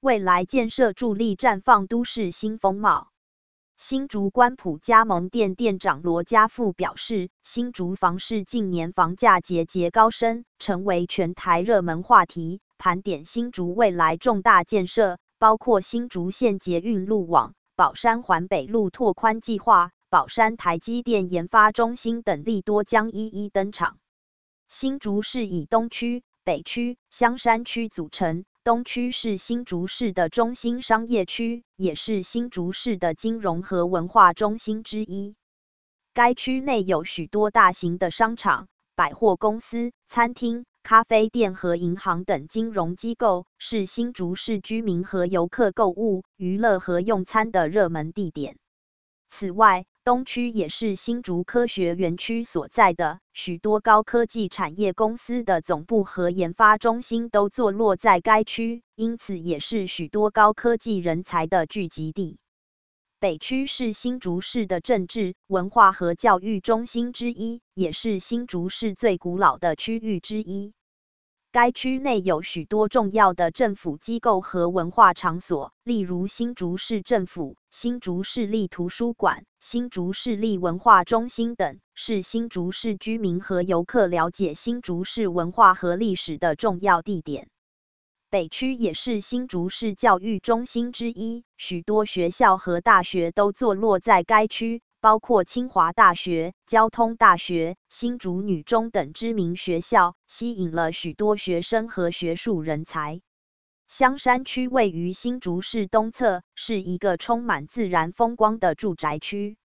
未来建设助力绽放都市新风貌。新竹官埔加盟店店长罗家富表示，新竹房市近年房价节节高升，成为全台热门话题。盘点新竹未来重大建设，包括新竹县捷运路网、宝山环北路拓宽计划、宝山台积电研发中心等利多将一一登场。新竹市以东区、北区、香山区组成。东区是新竹市的中心商业区，也是新竹市的金融和文化中心之一。该区内有许多大型的商场、百货公司、餐厅、咖啡店和银行等金融机构，是新竹市居民和游客购物、娱乐和用餐的热门地点。此外，东区也是新竹科学园区所在的，许多高科技产业公司的总部和研发中心都坐落在该区，因此也是许多高科技人才的聚集地。北区是新竹市的政治、文化和教育中心之一，也是新竹市最古老的区域之一。该区内有许多重要的政府机构和文化场所，例如新竹市政府、新竹市立图书馆、新竹市立文化中心等，是新竹市居民和游客了解新竹市文化和历史的重要地点。北区也是新竹市教育中心之一，许多学校和大学都坐落在该区。包括清华大学、交通大学、新竹女中等知名学校，吸引了许多学生和学术人才。香山区位于新竹市东侧，是一个充满自然风光的住宅区。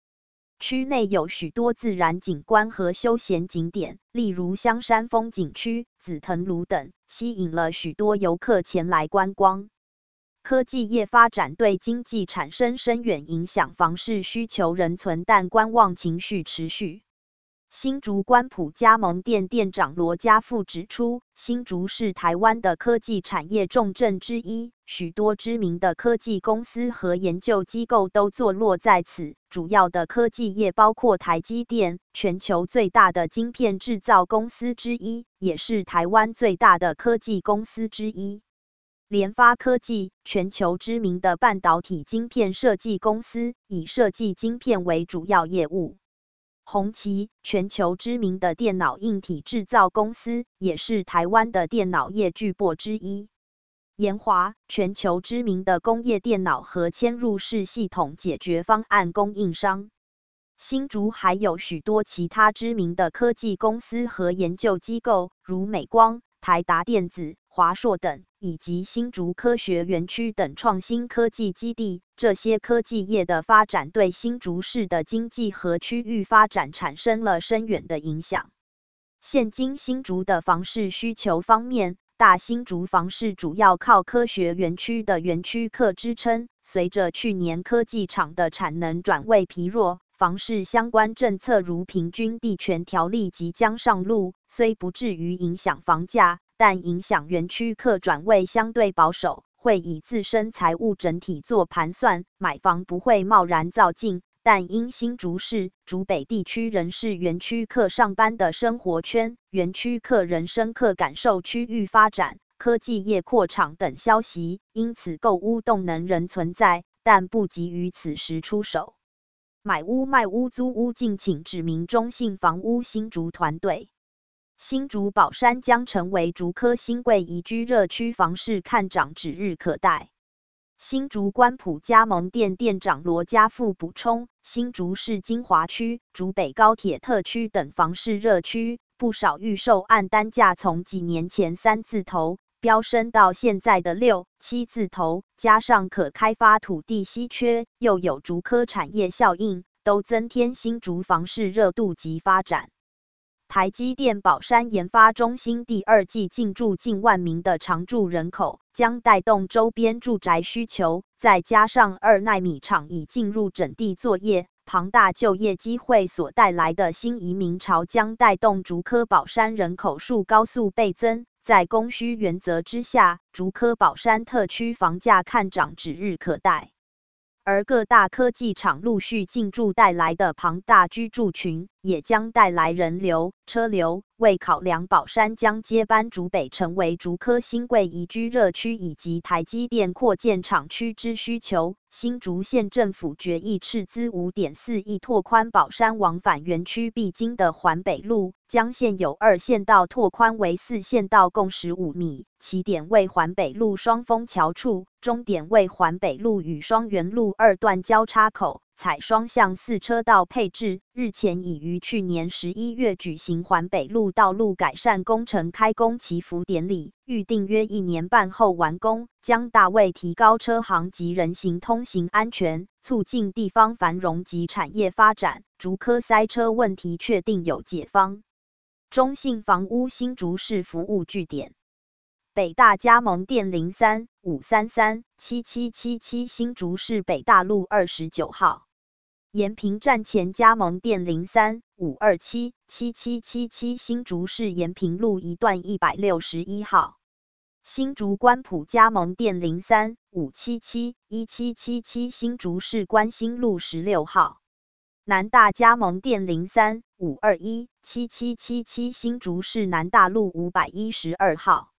区内有许多自然景观和休闲景点，例如香山风景区、紫藤庐等，吸引了许多游客前来观光。科技业发展对经济产生深远影响，房市需求仍存，但观望情绪持续。新竹关埔加盟店店长罗家富指出，新竹是台湾的科技产业重镇之一，许多知名的科技公司和研究机构都坐落在此。主要的科技业包括台积电，全球最大的晶片制造公司之一，也是台湾最大的科技公司之一。联发科技，全球知名的半导体晶片设计公司，以设计晶片为主要业务。宏碁，全球知名的电脑硬体制造公司，也是台湾的电脑业巨擘之一。研华，全球知名的工业电脑和嵌入式系统解决方案供应商。新竹还有许多其他知名的科技公司和研究机构，如美光、台达电子。华硕等，以及新竹科学园区等创新科技基地，这些科技业的发展对新竹市的经济和区域发展产生了深远的影响。现今新竹的房市需求方面，大新竹房市主要靠科学园区的园区客支撑。随着去年科技厂的产能转位疲弱，房市相关政策如平均地权条例即将上路，虽不至于影响房价。但影响园区客转位相对保守，会以自身财务整体做盘算，买房不会贸然造进。但因新竹市、竹北地区仍是园区客上班的生活圈，园区客人深刻感受区域发展、科技业扩厂等消息，因此购屋动能仍存在，但不急于此时出手。买屋、卖屋、租屋，敬请指名中信房屋新竹团队。新竹宝山将成为竹科新贵宜居热区，房市看涨指日可待。新竹关埔加盟店店长罗家富补充，新竹市金华区、竹北高铁特区等房市热区，不少预售案单价从几年前三字头飙升到现在的六七字头，加上可开发土地稀缺，又有竹科产业效应，都增添新竹房市热度及发展。台积电宝山研发中心第二季进驻近万名的常住人口，将带动周边住宅需求。再加上二奈米厂已进入整地作业，庞大就业机会所带来的新移民潮，将带动竹科宝山人口数高速倍增。在供需原则之下，竹科宝山特区房价看涨指日可待。而各大科技厂陆续进驻带来的庞大居住群，也将带来人流、车流。为考量宝山将接班竹北成为竹科新贵宜居热区以及台积电扩建厂区之需求，新竹县政府决议斥资五点四亿拓宽宝山往返园区必经的环北路，将现有二线道拓宽为四线道，共十五米。起点为环北路双峰桥处，终点为环北路与双园路二段交叉口，采双向四车道配置。日前已于去年十一月举行环北路道路改善工程开工祈福典礼，预定约一年半后完工，将大为提高车行及人行通行安全，促进地方繁荣及产业发展。竹科塞车问题确定有解方。中信房屋新竹市服务据点。北大加盟店零三五三三七七七七新竹市北大路二十九号，延平站前加盟店零三五二七七七七七新竹市延平路一段一百六十一号，新竹关埔加盟店零三五七七一七七七新竹市关新路十六号，南大加盟店零三五二一七七七七新竹市南大路五百一十二号。